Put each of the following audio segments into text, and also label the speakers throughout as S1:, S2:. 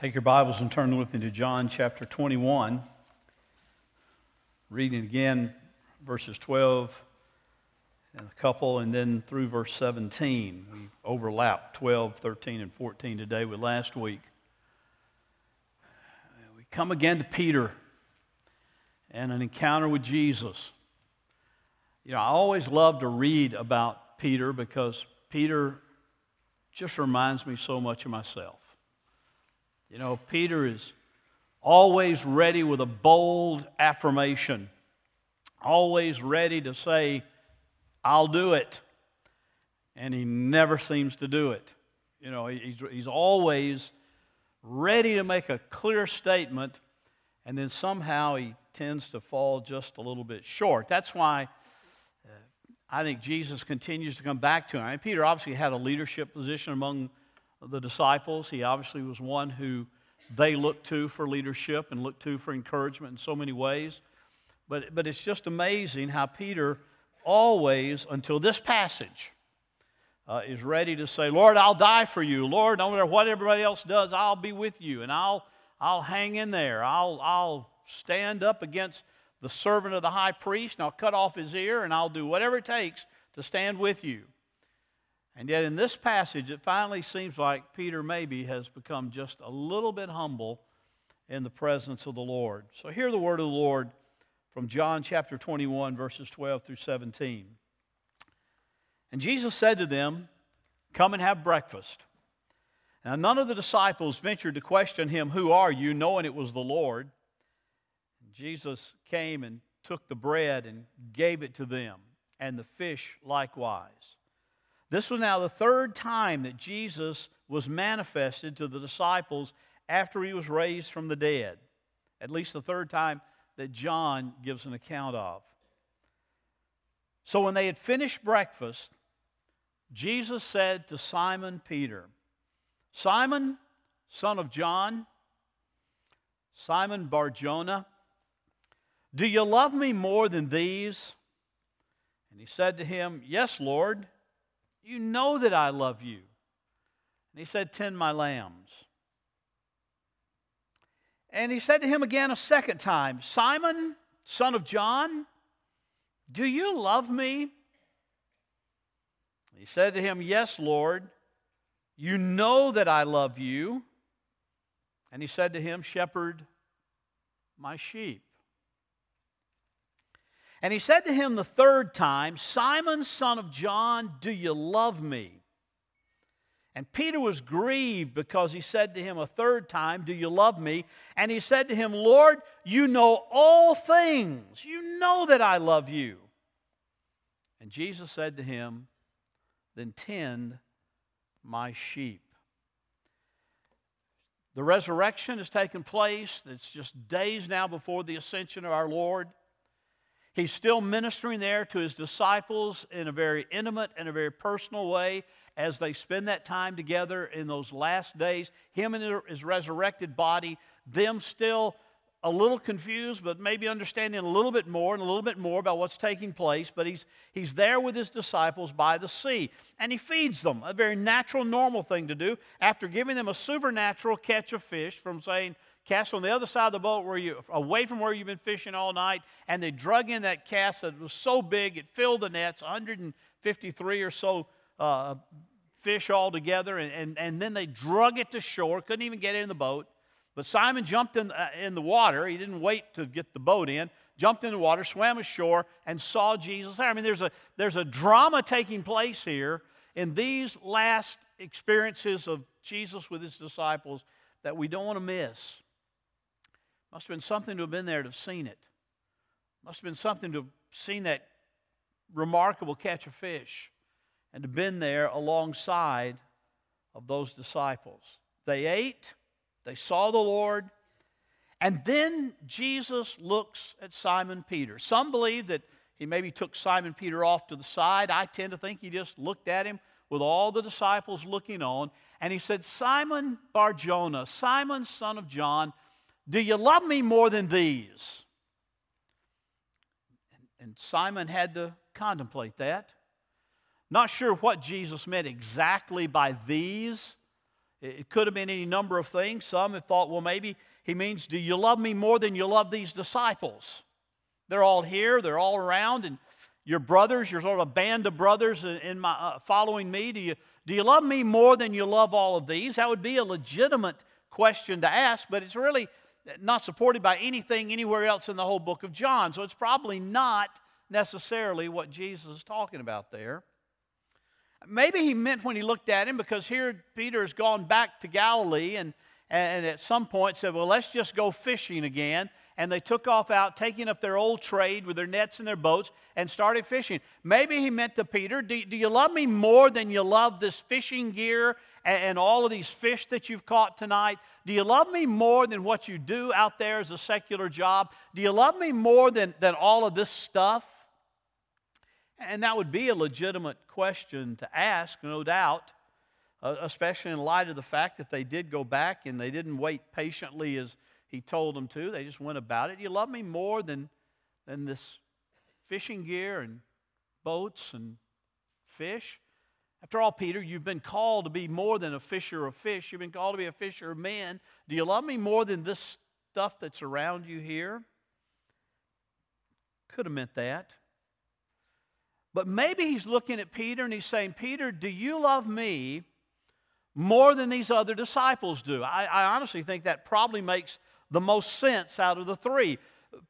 S1: Take your Bibles and turn with me to John chapter 21. Reading again verses 12 and a couple, and then through verse 17. We overlap 12, 13, and 14 today with last week. We come again to Peter and an encounter with Jesus. You know, I always love to read about Peter because Peter just reminds me so much of myself. You know, Peter is always ready with a bold affirmation, always ready to say, I'll do it. And he never seems to do it. You know, he's, he's always ready to make a clear statement, and then somehow he tends to fall just a little bit short. That's why uh, I think Jesus continues to come back to him. I mean, Peter obviously had a leadership position among the disciples. He obviously was one who they looked to for leadership and looked to for encouragement in so many ways. But, but it's just amazing how Peter always, until this passage, uh, is ready to say, Lord, I'll die for you. Lord, no matter what everybody else does, I'll be with you and I'll, I'll hang in there. I'll, I'll stand up against the servant of the high priest and I'll cut off his ear and I'll do whatever it takes to stand with you. And yet, in this passage, it finally seems like Peter maybe has become just a little bit humble in the presence of the Lord. So, hear the word of the Lord from John chapter 21, verses 12 through 17. And Jesus said to them, Come and have breakfast. Now, none of the disciples ventured to question him, Who are you? knowing it was the Lord. Jesus came and took the bread and gave it to them, and the fish likewise. This was now the third time that Jesus was manifested to the disciples after he was raised from the dead. At least the third time that John gives an account of. So when they had finished breakfast, Jesus said to Simon Peter, Simon, son of John, Simon Barjona, do you love me more than these? And he said to him, Yes, Lord. You know that I love you. And he said, Tend my lambs. And he said to him again a second time, Simon, son of John, do you love me? He said to him, Yes, Lord. You know that I love you. And he said to him, Shepherd my sheep. And he said to him the third time, Simon, son of John, do you love me? And Peter was grieved because he said to him a third time, Do you love me? And he said to him, Lord, you know all things. You know that I love you. And Jesus said to him, Then tend my sheep. The resurrection has taken place. It's just days now before the ascension of our Lord. He's still ministering there to his disciples in a very intimate and a very personal way as they spend that time together in those last days. Him and his resurrected body, them still a little confused, but maybe understanding a little bit more and a little bit more about what's taking place. But he's, he's there with his disciples by the sea, and he feeds them, a very natural, normal thing to do after giving them a supernatural catch of fish from saying, cast on the other side of the boat where you away from where you've been fishing all night and they drug in that cast that was so big it filled the nets 153 or so uh, fish all together and, and, and then they drug it to shore couldn't even get it in the boat. But simon jumped in, uh, in the water. He didn't wait to get the boat in. Jumped in the water swam ashore and saw jesus there. I mean there's a there's a drama taking place here in these last experiences of jesus with his disciples that we don't want to miss must have been something to have been there to have seen it. Must have been something to have seen that remarkable catch of fish and to have been there alongside of those disciples. They ate, they saw the Lord, and then Jesus looks at Simon Peter. Some believe that he maybe took Simon Peter off to the side. I tend to think he just looked at him with all the disciples looking on, and he said, Simon Barjona, Simon, son of John, do you love me more than these? And Simon had to contemplate that. Not sure what Jesus meant exactly by these. It could have been any number of things. Some have thought, well, maybe he means, Do you love me more than you love these disciples? They're all here, they're all around, and your brothers, you're sort of a band of brothers in my, uh, following me. Do you, do you love me more than you love all of these? That would be a legitimate question to ask, but it's really not supported by anything anywhere else in the whole book of John. So it's probably not necessarily what Jesus is talking about there. Maybe he meant when he looked at him because here Peter has gone back to Galilee and, and at some point said, Well, let's just go fishing again. And they took off out, taking up their old trade with their nets and their boats, and started fishing. Maybe he meant to Peter, Do, do you love me more than you love this fishing gear and, and all of these fish that you've caught tonight? Do you love me more than what you do out there as a secular job? Do you love me more than, than all of this stuff? And that would be a legitimate question to ask, no doubt, uh, especially in light of the fact that they did go back and they didn't wait patiently as he told them to. They just went about it. You love me more than, than this fishing gear and boats and fish? After all, Peter, you've been called to be more than a fisher of fish. You've been called to be a fisher of men. Do you love me more than this stuff that's around you here? Could have meant that. But maybe he's looking at Peter and he's saying, Peter, do you love me more than these other disciples do? I, I, honestly think that probably makes the most sense out of the three.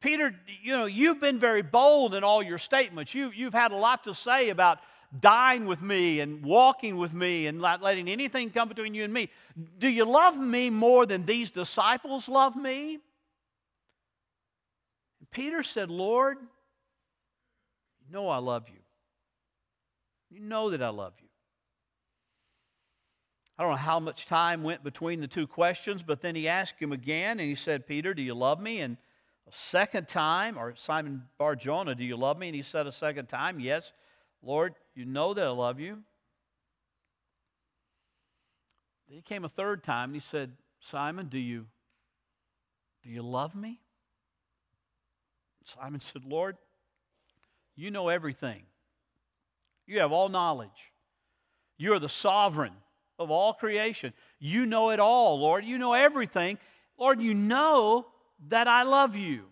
S1: Peter, you know, you've been very bold in all your statements. You, you've had a lot to say about dying with me and walking with me and not letting anything come between you and me. Do you love me more than these disciples love me? And Peter said, Lord, you know I love you. You know that I love you. I don't know how much time went between the two questions, but then he asked him again, and he said, Peter, do you love me? And a second time, or Simon Bar Jonah, do you love me? And he said a second time, Yes, Lord, you know that I love you. Then he came a third time and he said, Simon, do you do you love me? Simon said, Lord, you know everything. You have all knowledge. You are the sovereign of all creation. You know it all, Lord. You know everything. Lord, you know that I love you.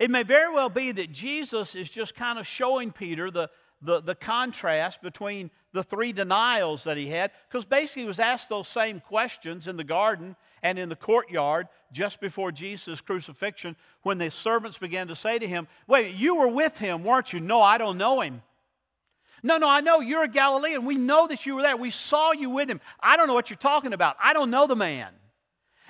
S1: It may very well be that Jesus is just kind of showing Peter the, the, the contrast between the three denials that he had, because basically he was asked those same questions in the garden and in the courtyard just before Jesus' crucifixion when the servants began to say to him, Wait, you were with him, weren't you? No, I don't know him. No, no, I know you're a Galilean. We know that you were there. We saw you with him. I don't know what you're talking about. I don't know the man.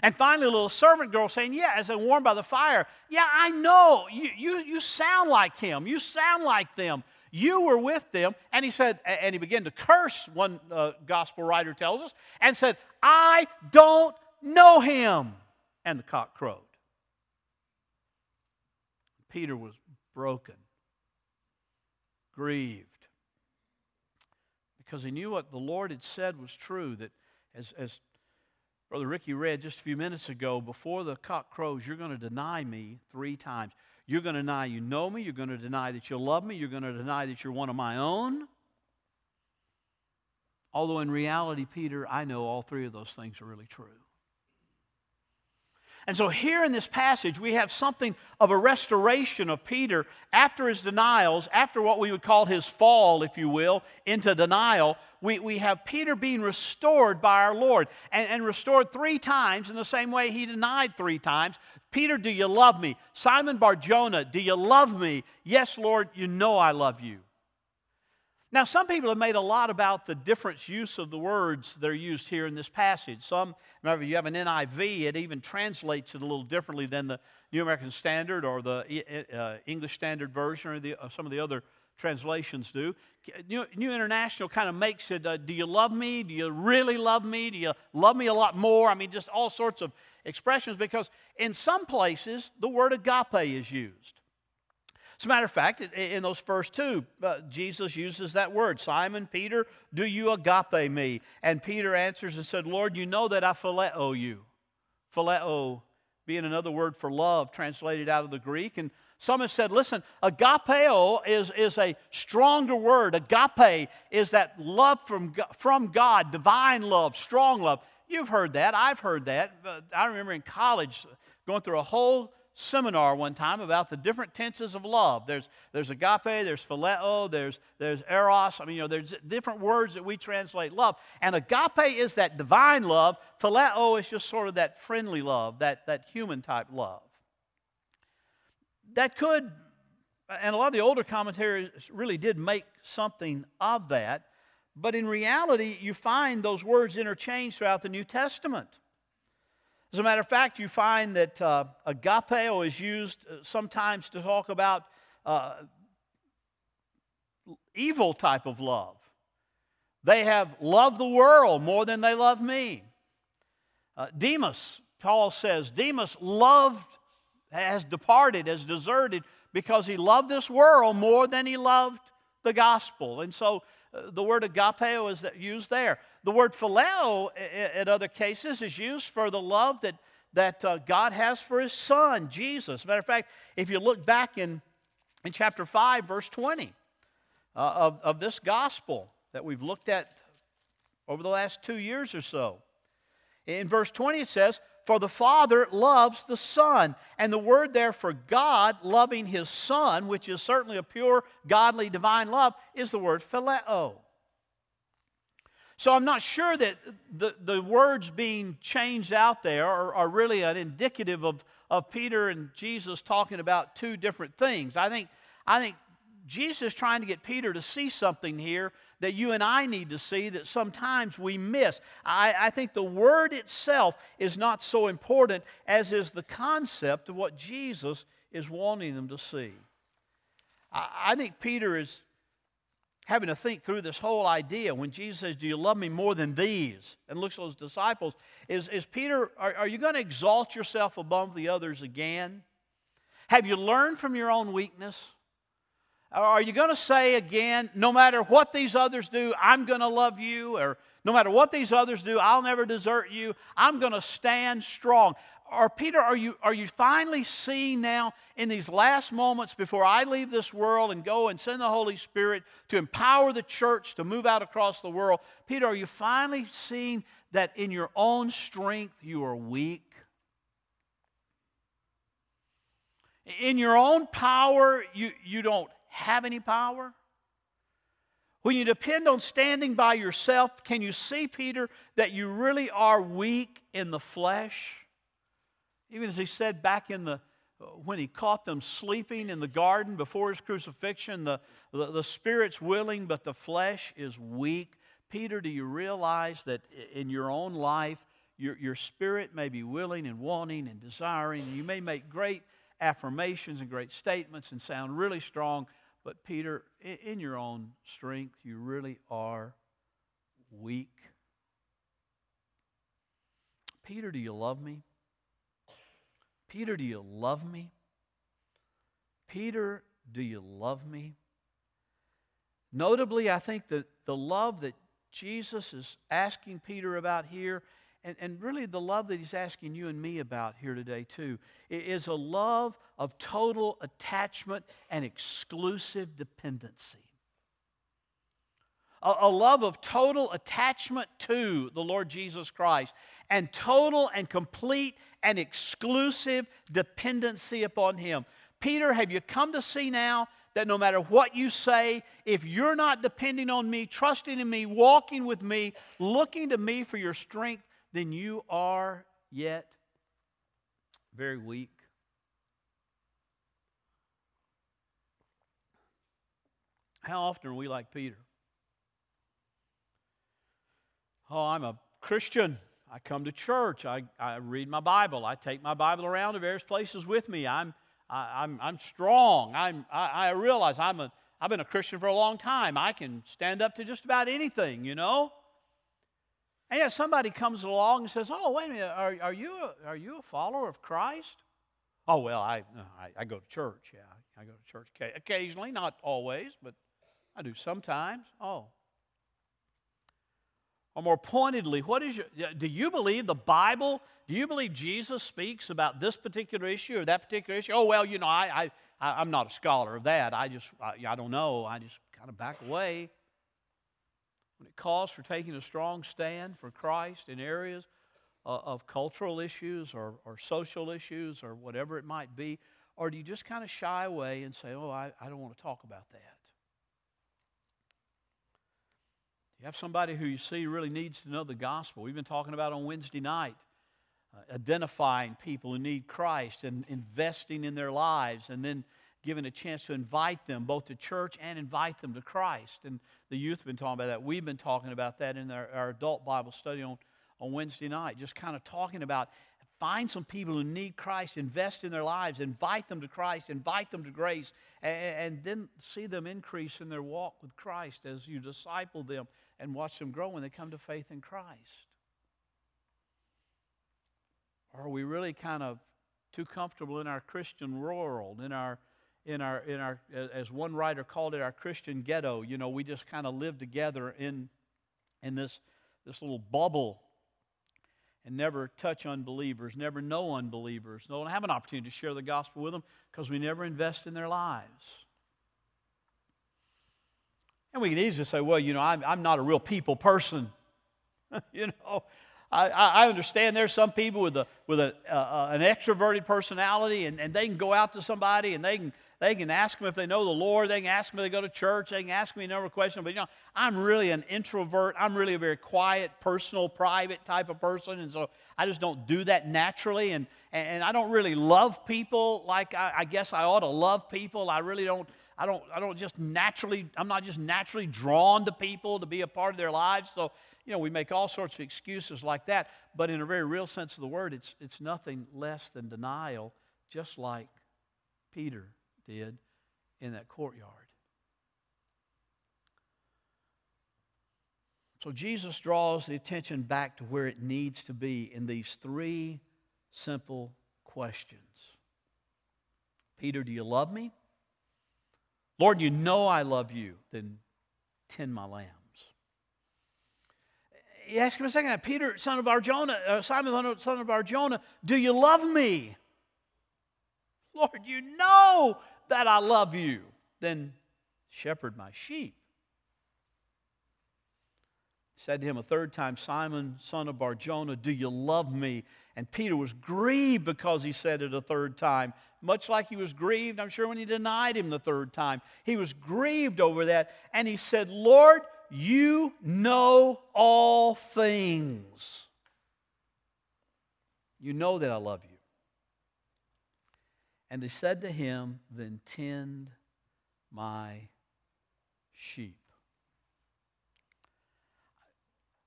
S1: And finally, a little servant girl saying, Yeah, as they warmed by the fire, yeah, I know. You, you, you sound like him. You sound like them. You were with them. And he said, and he began to curse, one uh, gospel writer tells us, and said, I don't know him. And the cock crowed. Peter was broken, grieved because he knew what the Lord had said was true. That as, as Brother Ricky read just a few minutes ago, before the cock crows, you're going to deny me three times. You're going to deny you know me. You're going to deny that you love me. You're going to deny that you're one of my own. Although in reality, Peter, I know all three of those things are really true. And so, here in this passage, we have something of a restoration of Peter after his denials, after what we would call his fall, if you will, into denial. We, we have Peter being restored by our Lord and, and restored three times in the same way he denied three times. Peter, do you love me? Simon Bar Jonah, do you love me? Yes, Lord, you know I love you. Now, some people have made a lot about the different use of the words that are used here in this passage. Some, remember, you have an NIV, it even translates it a little differently than the New American Standard or the uh, English Standard Version or the, uh, some of the other translations do. New, New International kind of makes it uh, do you love me? Do you really love me? Do you love me a lot more? I mean, just all sorts of expressions because in some places the word agape is used. As a matter of fact, in those first two, uh, Jesus uses that word Simon, Peter, do you agape me? And Peter answers and said, Lord, you know that I phileo you. Phileo being another word for love, translated out of the Greek. And Some have said, listen, agapeo is, is a stronger word. Agape is that love from, from God, divine love, strong love. You've heard that. I've heard that. I remember in college going through a whole seminar one time about the different tenses of love. There's, there's agape, there's phileo, there's, there's eros. I mean, you know, there's different words that we translate love. And agape is that divine love. Phileo is just sort of that friendly love, that, that human type love that could, and a lot of the older commentaries really did make something of that, but in reality, you find those words interchanged throughout the New Testament. As a matter of fact, you find that uh, agapeo is used uh, sometimes to talk about uh, evil type of love. They have loved the world more than they love me. Uh, Demas, Paul says, Demas loved has departed, has deserted because he loved this world more than he loved the gospel. And so uh, the word agapeo is used there. The word phileo in other cases is used for the love that, that uh, God has for his son, Jesus. Matter of fact, if you look back in, in chapter 5, verse 20 uh, of, of this gospel that we've looked at over the last two years or so, in verse 20 it says, for the Father loves the Son. And the word there for God loving his Son, which is certainly a pure, godly, divine love, is the word phileo. So I'm not sure that the, the words being changed out there are, are really an indicative of, of Peter and Jesus talking about two different things. I think, I think Jesus is trying to get Peter to see something here that you and I need to see that sometimes we miss. I, I, think the word itself is not so important as is the concept of what Jesus is wanting them to see. I, I think Peter is having to think through this whole idea when Jesus says, Do you love me more than these? And looks at his disciples. Is, is Peter, are, are you going to exalt yourself above the others again? Have you learned from your own weakness? Are you going to say again, no matter what these others do, I'm going to love you? Or no matter what these others do, I'll never desert you. I'm going to stand strong. Or, Peter, are you, are you finally seeing now in these last moments before I leave this world and go and send the Holy Spirit to empower the church to move out across the world? Peter, are you finally seeing that in your own strength you are weak? In your own power, you, you don't have any power? When you depend on standing by yourself, can you see, Peter, that you really are weak in the flesh? Even as he said back in the uh, when he caught them sleeping in the garden before his crucifixion, the, the, the spirit's willing, but the flesh is weak. Peter, do you realize that in your own life, your, your spirit may be willing and wanting and desiring, and you may make great affirmations and great statements and sound really strong, but, Peter, in your own strength, you really are weak. Peter, do you love me? Peter, do you love me? Peter, do you love me? Notably, I think that the love that Jesus is asking Peter about here and, and really the love that he's asking you and me about here today, too, is a love of total attachment and exclusive dependency. A, a love of total attachment to the Lord Jesus Christ and total and complete and exclusive dependency upon Him. Peter, have you come to see now that no matter what you say, if you're not depending on me, trusting in me, walking with me, looking to me for your strength, then you are yet very weak. How often are we like Peter? Oh, I'm a Christian. I come to church. I, I read my Bible. I take my Bible around to various places with me. I'm, I, am i I'm strong. I'm, I, I realize I'm a, I've been a Christian for a long time. I can stand up to just about anything, you know? And yet somebody comes along and says, Oh, wait a minute, are, are, you, a, are you a follower of Christ? Oh, well, I, uh, I, I go to church. Yeah, I go to church occasionally, not always, but I do sometimes. Oh. Or more pointedly, what is your, do you believe the Bible? Do you believe Jesus speaks about this particular issue or that particular issue? Oh, well, you know, I, I, I'm not a scholar of that. I just, I, I don't know. I just kind of back away. When it calls for taking a strong stand for Christ in areas of, of cultural issues or, or social issues or whatever it might be, or do you just kind of shy away and say, oh, I, I don't want to talk about that? You have somebody who you see really needs to know the gospel. We've been talking about on Wednesday night, uh, identifying people who need Christ and investing in their lives, and then giving a chance to invite them both to church and invite them to Christ. And the youth have been talking about that. We've been talking about that in our, our adult Bible study on, on Wednesday night, just kind of talking about find some people who need Christ, invest in their lives, invite them to Christ, invite them to grace, and, and then see them increase in their walk with Christ as you disciple them and watch them grow when they come to faith in Christ? Or are we really kind of too comfortable in our Christian world, in our in our in our as one writer called it our Christian ghetto, you know, we just kind of live together in in this this little bubble and never touch unbelievers, never know unbelievers, don't have an opportunity to share the gospel with them because we never invest in their lives. And we can easily say, well, you know, I'm, I'm not a real people person. you know, I, I understand there's some people with, a, with a, uh, an extroverted personality and, and they can go out to somebody and they can, they can ask them if they know the Lord. They can ask them if they go to church. They can ask me a number of questions. But, you know, I'm really an introvert. I'm really a very quiet, personal, private type of person. And so I just don't do that naturally. And, and I don't really love people like I, I guess I ought to love people. I really don't I don't, I don't just naturally, I'm not just naturally drawn to people to be a part of their lives. So, you know, we make all sorts of excuses like that. But in a very real sense of the word, it's, it's nothing less than denial, just like Peter did in that courtyard. So Jesus draws the attention back to where it needs to be in these three simple questions Peter, do you love me? Lord, you know I love you, then tend my lambs. He asked him a second, time, Peter, son of Barjona, uh, Simon, son of Barjona, do you love me? Lord, you know that I love you. Then shepherd my sheep. Said to him a third time, Simon, son of Barjona, do you love me? And Peter was grieved because he said it a third time much like he was grieved, I'm sure, when he denied him the third time. He was grieved over that. And he said, Lord, you know all things. You know that I love you. And he said to him, Then tend my sheep.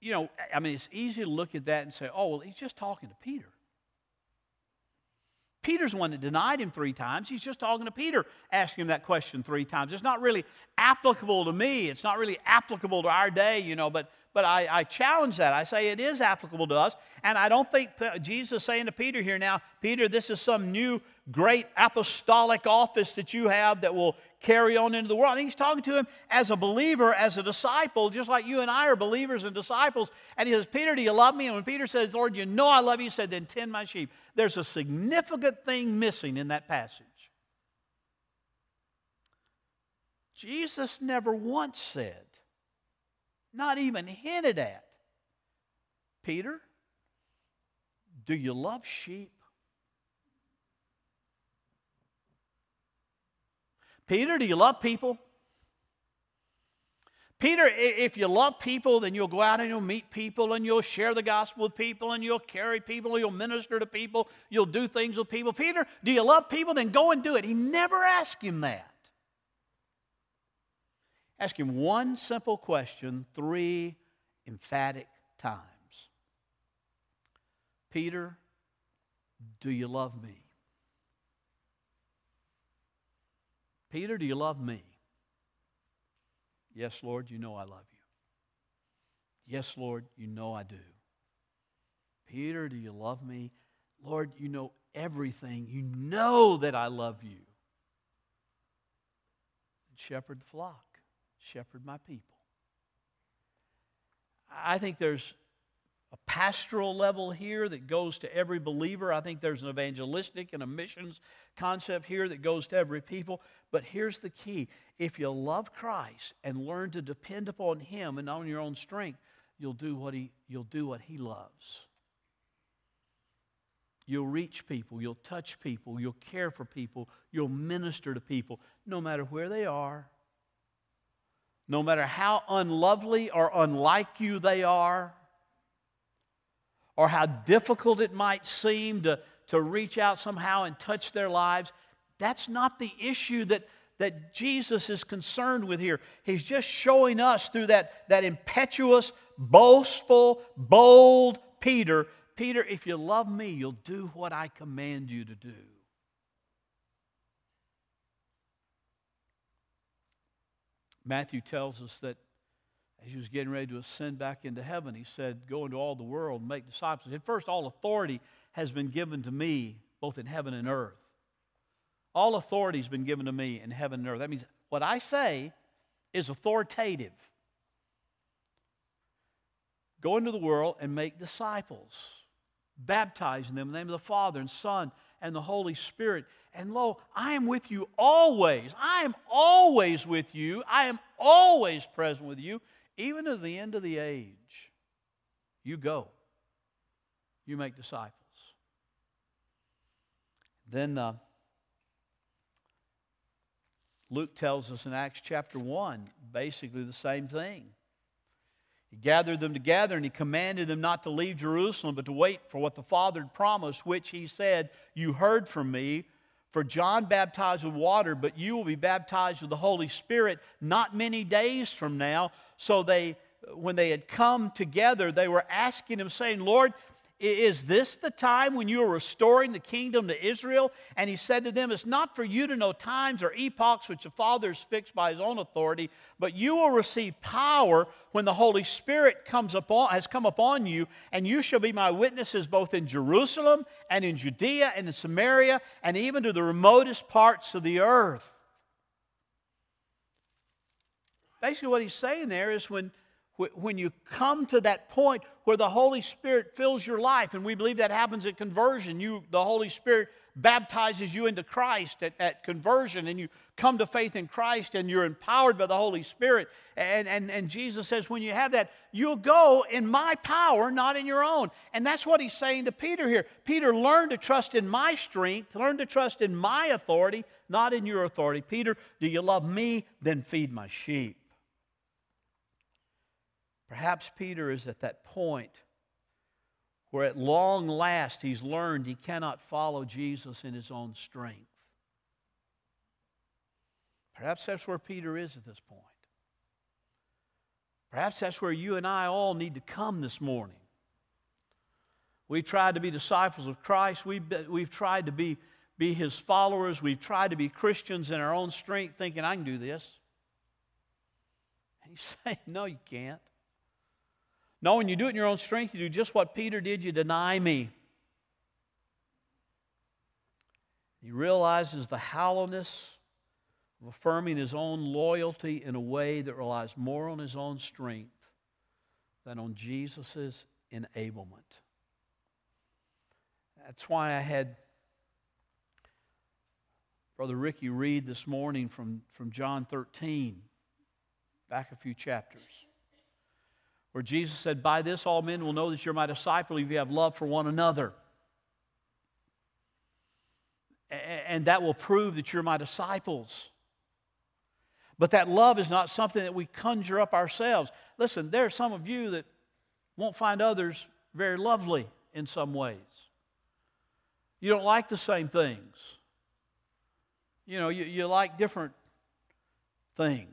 S1: You know, I mean, it's easy to look at that and say, oh, well, he's just talking to Peter. Peter's the one that denied him three times. He's just talking to Peter, asking him that question three times. It's not really applicable to me. It's not really applicable to our day, you know, but, but I, I challenge that. I say it is applicable to us. And I don't think Jesus is saying to Peter here now, Peter, this is some new great apostolic office that you have that will carry on into the world. And he's talking to him as a believer, as a disciple, just like you and I are believers and disciples. And he says, Peter, do you love me? And when Peter says, Lord, you know I love you, he said, then tend my sheep. There's a significant thing missing in that passage. Jesus never once said, not even hinted at, Peter, do you love sheep? Peter, do you love people? Peter, if you love people, then you'll go out and you'll meet people and you'll share the gospel with people and you'll carry people, you'll minister to people, you'll do things with people. Peter, do you love people? Then go and do it. He never asked him that. Ask him one simple question three emphatic times Peter, do you love me? Peter, do you love me? Yes, Lord, you know I love you. Yes, Lord, you know I do. Peter, do you love me? Lord, you know everything. You know that I love you. Shepherd the flock, shepherd my people. I think there's a pastoral level here that goes to every believer. I think there's an evangelistic and a missions concept here that goes to every people. But here's the key if you love Christ and learn to depend upon Him and on your own strength, you'll do what He, you'll do what he loves. You'll reach people, you'll touch people, you'll care for people, you'll minister to people, no matter where they are, no matter how unlovely or unlike you they are or how difficult it might seem to, to reach out somehow and touch their lives, that's not the issue that, that Jesus is concerned with here. He's just showing us through that, that impetuous, boastful, bold Peter Peter, if you love me, you'll do what I command you to do. Matthew tells us that as he was getting ready to ascend back into heaven, he said, Go into all the world and make disciples. At first, all authority has been given to me, both in heaven and earth. All authority has been given to me in heaven and earth. That means what I say is authoritative. Go into the world and make disciples, baptizing them in the name of the Father and Son and the Holy Spirit. And lo, I am with you always. I am always with you. I am always present with you even to the end of the age, you go. You make disciples. Then uh, Luke tells us in Acts chapter 1 basically the same thing. He gathered them together and he commanded them not to leave Jerusalem, but to wait for what the Father had promised, which he said, You heard from me. For John baptized with water, but you will be baptized with the Holy Spirit not many days from now. So they, when they had come together, they were asking him, saying, Lord, is this the time when you are restoring the kingdom to Israel? And he said to them, It's not for you to know times or epochs which the Father has fixed by his own authority, but you will receive power when the Holy Spirit comes upon, has come upon you, and you shall be my witnesses both in Jerusalem and in Judea and in Samaria and even to the remotest parts of the earth. Basically, what he's saying there is when when you come to that point where the Holy Spirit fills your life, and we believe that happens at conversion, you, the Holy Spirit baptizes you into Christ at, at conversion, and you come to faith in Christ, and you're empowered by the Holy Spirit. And, and, and Jesus says, when you have that, you'll go in my power, not in your own. And that's what he's saying to Peter here. Peter, learn to trust in my strength, learn to trust in my authority, not in your authority. Peter, do you love me? Then feed my sheep. Perhaps Peter is at that point where at long last he's learned he cannot follow Jesus in his own strength. Perhaps that's where Peter is at this point. Perhaps that's where you and I all need to come this morning. We've tried to be disciples of Christ. We've, we've tried to be, be his followers. We've tried to be Christians in our own strength, thinking, I can do this. And he's saying, No, you can't. No, when you do it in your own strength, you do just what Peter did you deny me. He realizes the hollowness of affirming his own loyalty in a way that relies more on his own strength than on Jesus' enablement. That's why I had Brother Ricky read this morning from, from John 13, back a few chapters where Jesus said, By this all men will know that you're my disciple if you have love for one another. And that will prove that you're my disciples. But that love is not something that we conjure up ourselves. Listen, there are some of you that won't find others very lovely in some ways. You don't like the same things. You know, you, you like different things.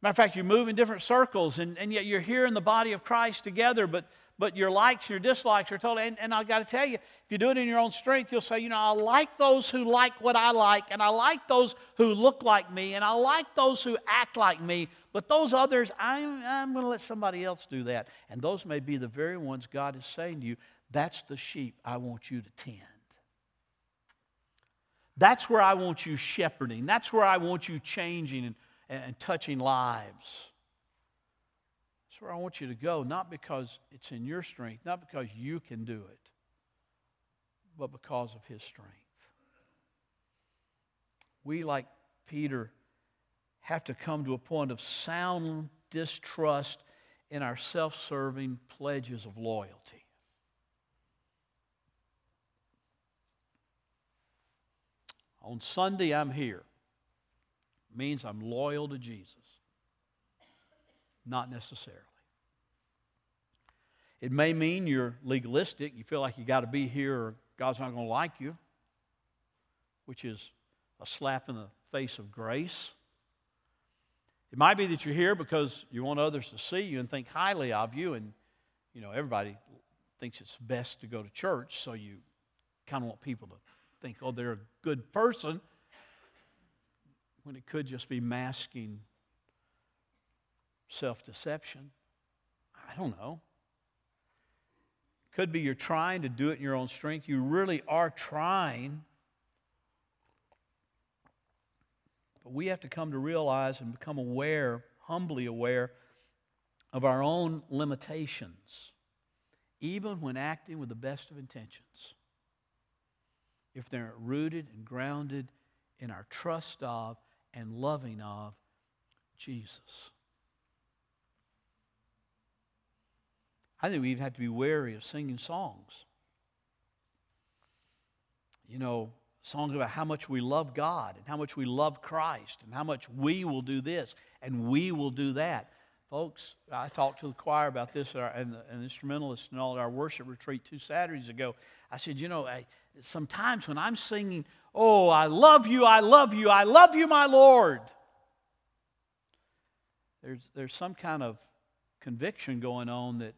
S1: Matter of fact, you move in different circles, and, and yet you're here in the body of Christ together, but, but your likes, your dislikes are totally. And, and I've got to tell you, if you do it in your own strength, you'll say, you know, I like those who like what I like, and I like those who look like me, and I like those who act like me, but those others, I'm, I'm going to let somebody else do that. And those may be the very ones God is saying to you, that's the sheep I want you to tend. That's where I want you shepherding. That's where I want you changing and and touching lives. That's where I want you to go, not because it's in your strength, not because you can do it, but because of His strength. We, like Peter, have to come to a point of sound distrust in our self serving pledges of loyalty. On Sunday, I'm here. Means I'm loyal to Jesus. Not necessarily. It may mean you're legalistic. You feel like you got to be here or God's not going to like you, which is a slap in the face of grace. It might be that you're here because you want others to see you and think highly of you, and you know everybody thinks it's best to go to church, so you kind of want people to think, oh, they're a good person, when it could just be masking self deception. I don't know. Could be you're trying to do it in your own strength. You really are trying. But we have to come to realize and become aware, humbly aware, of our own limitations, even when acting with the best of intentions. If they're rooted and grounded in our trust of and loving of Jesus. I think we even have to be wary of singing songs. You know, songs about how much we love God and how much we love Christ and how much we will do this and we will do that. Folks, I talked to the choir about this and the instrumentalists and all at our worship retreat two Saturdays ago. I said, you know, sometimes when I'm singing, Oh, I love you, I love you, I love you, my Lord, there's, there's some kind of conviction going on that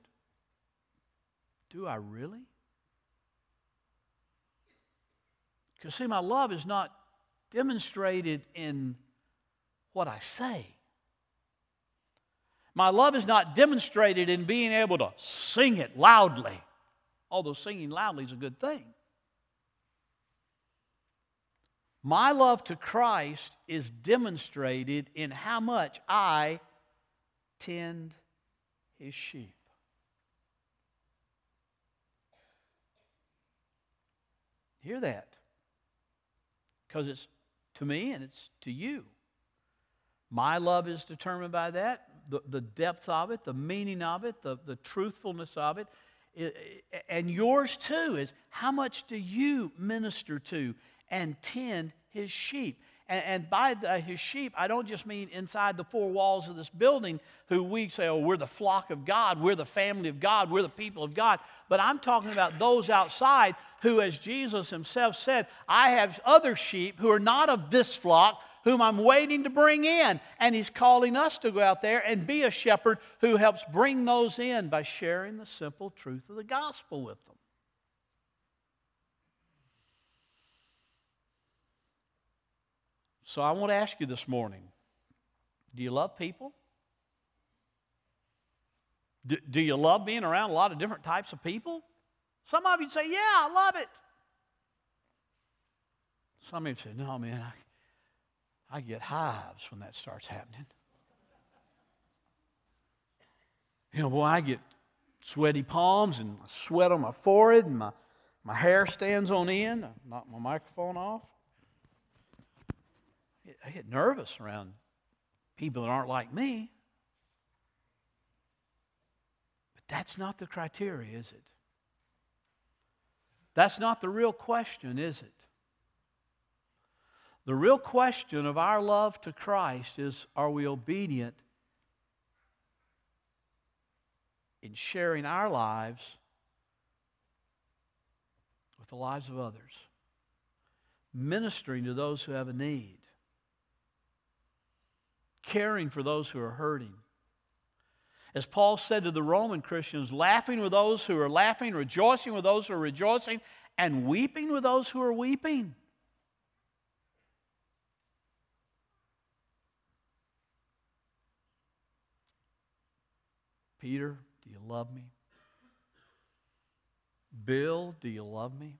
S1: do I really? Because, see, my love is not demonstrated in what I say. My love is not demonstrated in being able to sing it loudly, although singing loudly is a good thing. My love to Christ is demonstrated in how much I tend his sheep. Hear that. Because it's to me and it's to you. My love is determined by that, the, the depth of it, the meaning of it, the, the truthfulness of it. it. And yours too is how much do you minister to and tend his sheep? And, and by the, uh, his sheep, I don't just mean inside the four walls of this building, who we say, oh, we're the flock of God, we're the family of God, we're the people of God. But I'm talking about those outside who, as Jesus himself said, I have other sheep who are not of this flock, whom I'm waiting to bring in. And he's calling us to go out there and be a shepherd who helps bring those in by sharing the simple truth of the gospel with them. So I want to ask you this morning do you love people? Do, do you love being around a lot of different types of people? Some of you say, Yeah, I love it. Some of you say, No, man, I, I get hives when that starts happening. You know, boy, I get sweaty palms and sweat on my forehead and my, my hair stands on end. I knock my microphone off. I get nervous around people that aren't like me. But that's not the criteria, is it? That's not the real question, is it? The real question of our love to Christ is are we obedient in sharing our lives with the lives of others, ministering to those who have a need? Caring for those who are hurting. As Paul said to the Roman Christians, laughing with those who are laughing, rejoicing with those who are rejoicing, and weeping with those who are weeping. Peter, do you love me? Bill, do you love me?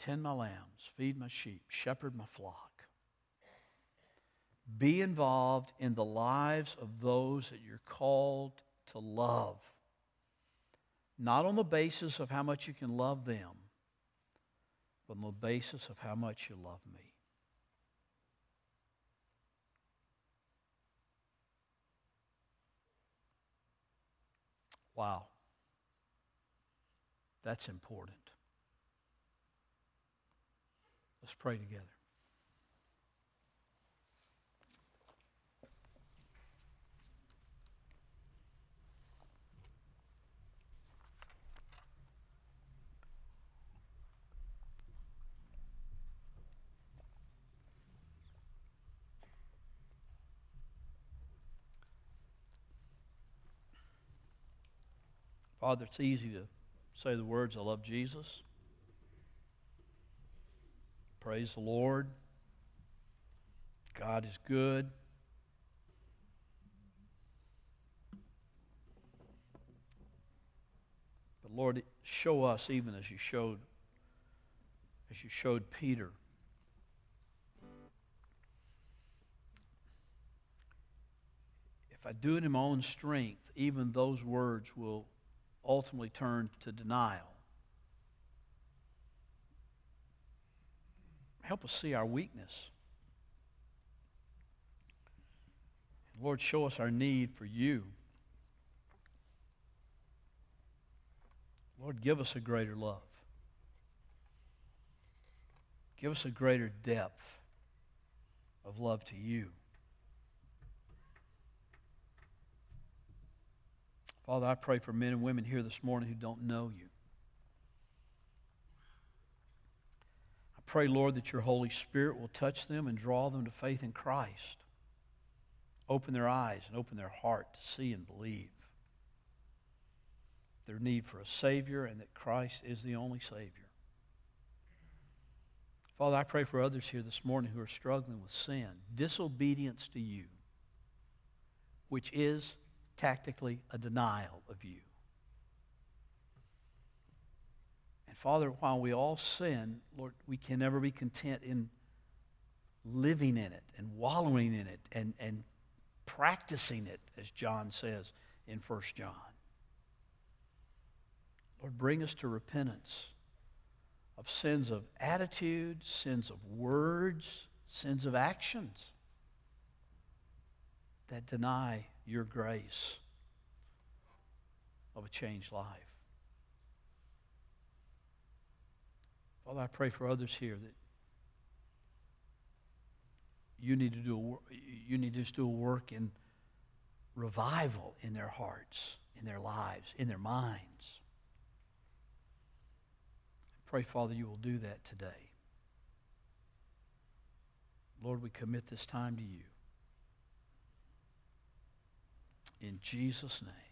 S1: Tend my lambs, feed my sheep, shepherd my flock. Be involved in the lives of those that you're called to love. Not on the basis of how much you can love them, but on the basis of how much you love me. Wow. That's important. Let's pray together. Father, it's easy to say the words, I love Jesus. Praise the Lord. God is good. But Lord, show us even as you showed as you showed Peter. If I do it in my own strength, even those words will ultimately turn to denial. Help us see our weakness. Lord, show us our need for you. Lord, give us a greater love. Give us a greater depth of love to you. Father, I pray for men and women here this morning who don't know you. Pray, Lord, that your Holy Spirit will touch them and draw them to faith in Christ. Open their eyes and open their heart to see and believe their need for a Savior and that Christ is the only Savior. Father, I pray for others here this morning who are struggling with sin, disobedience to you, which is tactically a denial of you. And Father, while we all sin, Lord, we can never be content in living in it and wallowing in it and, and practicing it, as John says in 1 John. Lord, bring us to repentance of sins of attitude, sins of words, sins of actions that deny your grace of a changed life. Father, I pray for others here that you need to do a, you need to just do a work in revival in their hearts, in their lives, in their minds. I pray, Father, you will do that today. Lord, we commit this time to you. In Jesus' name.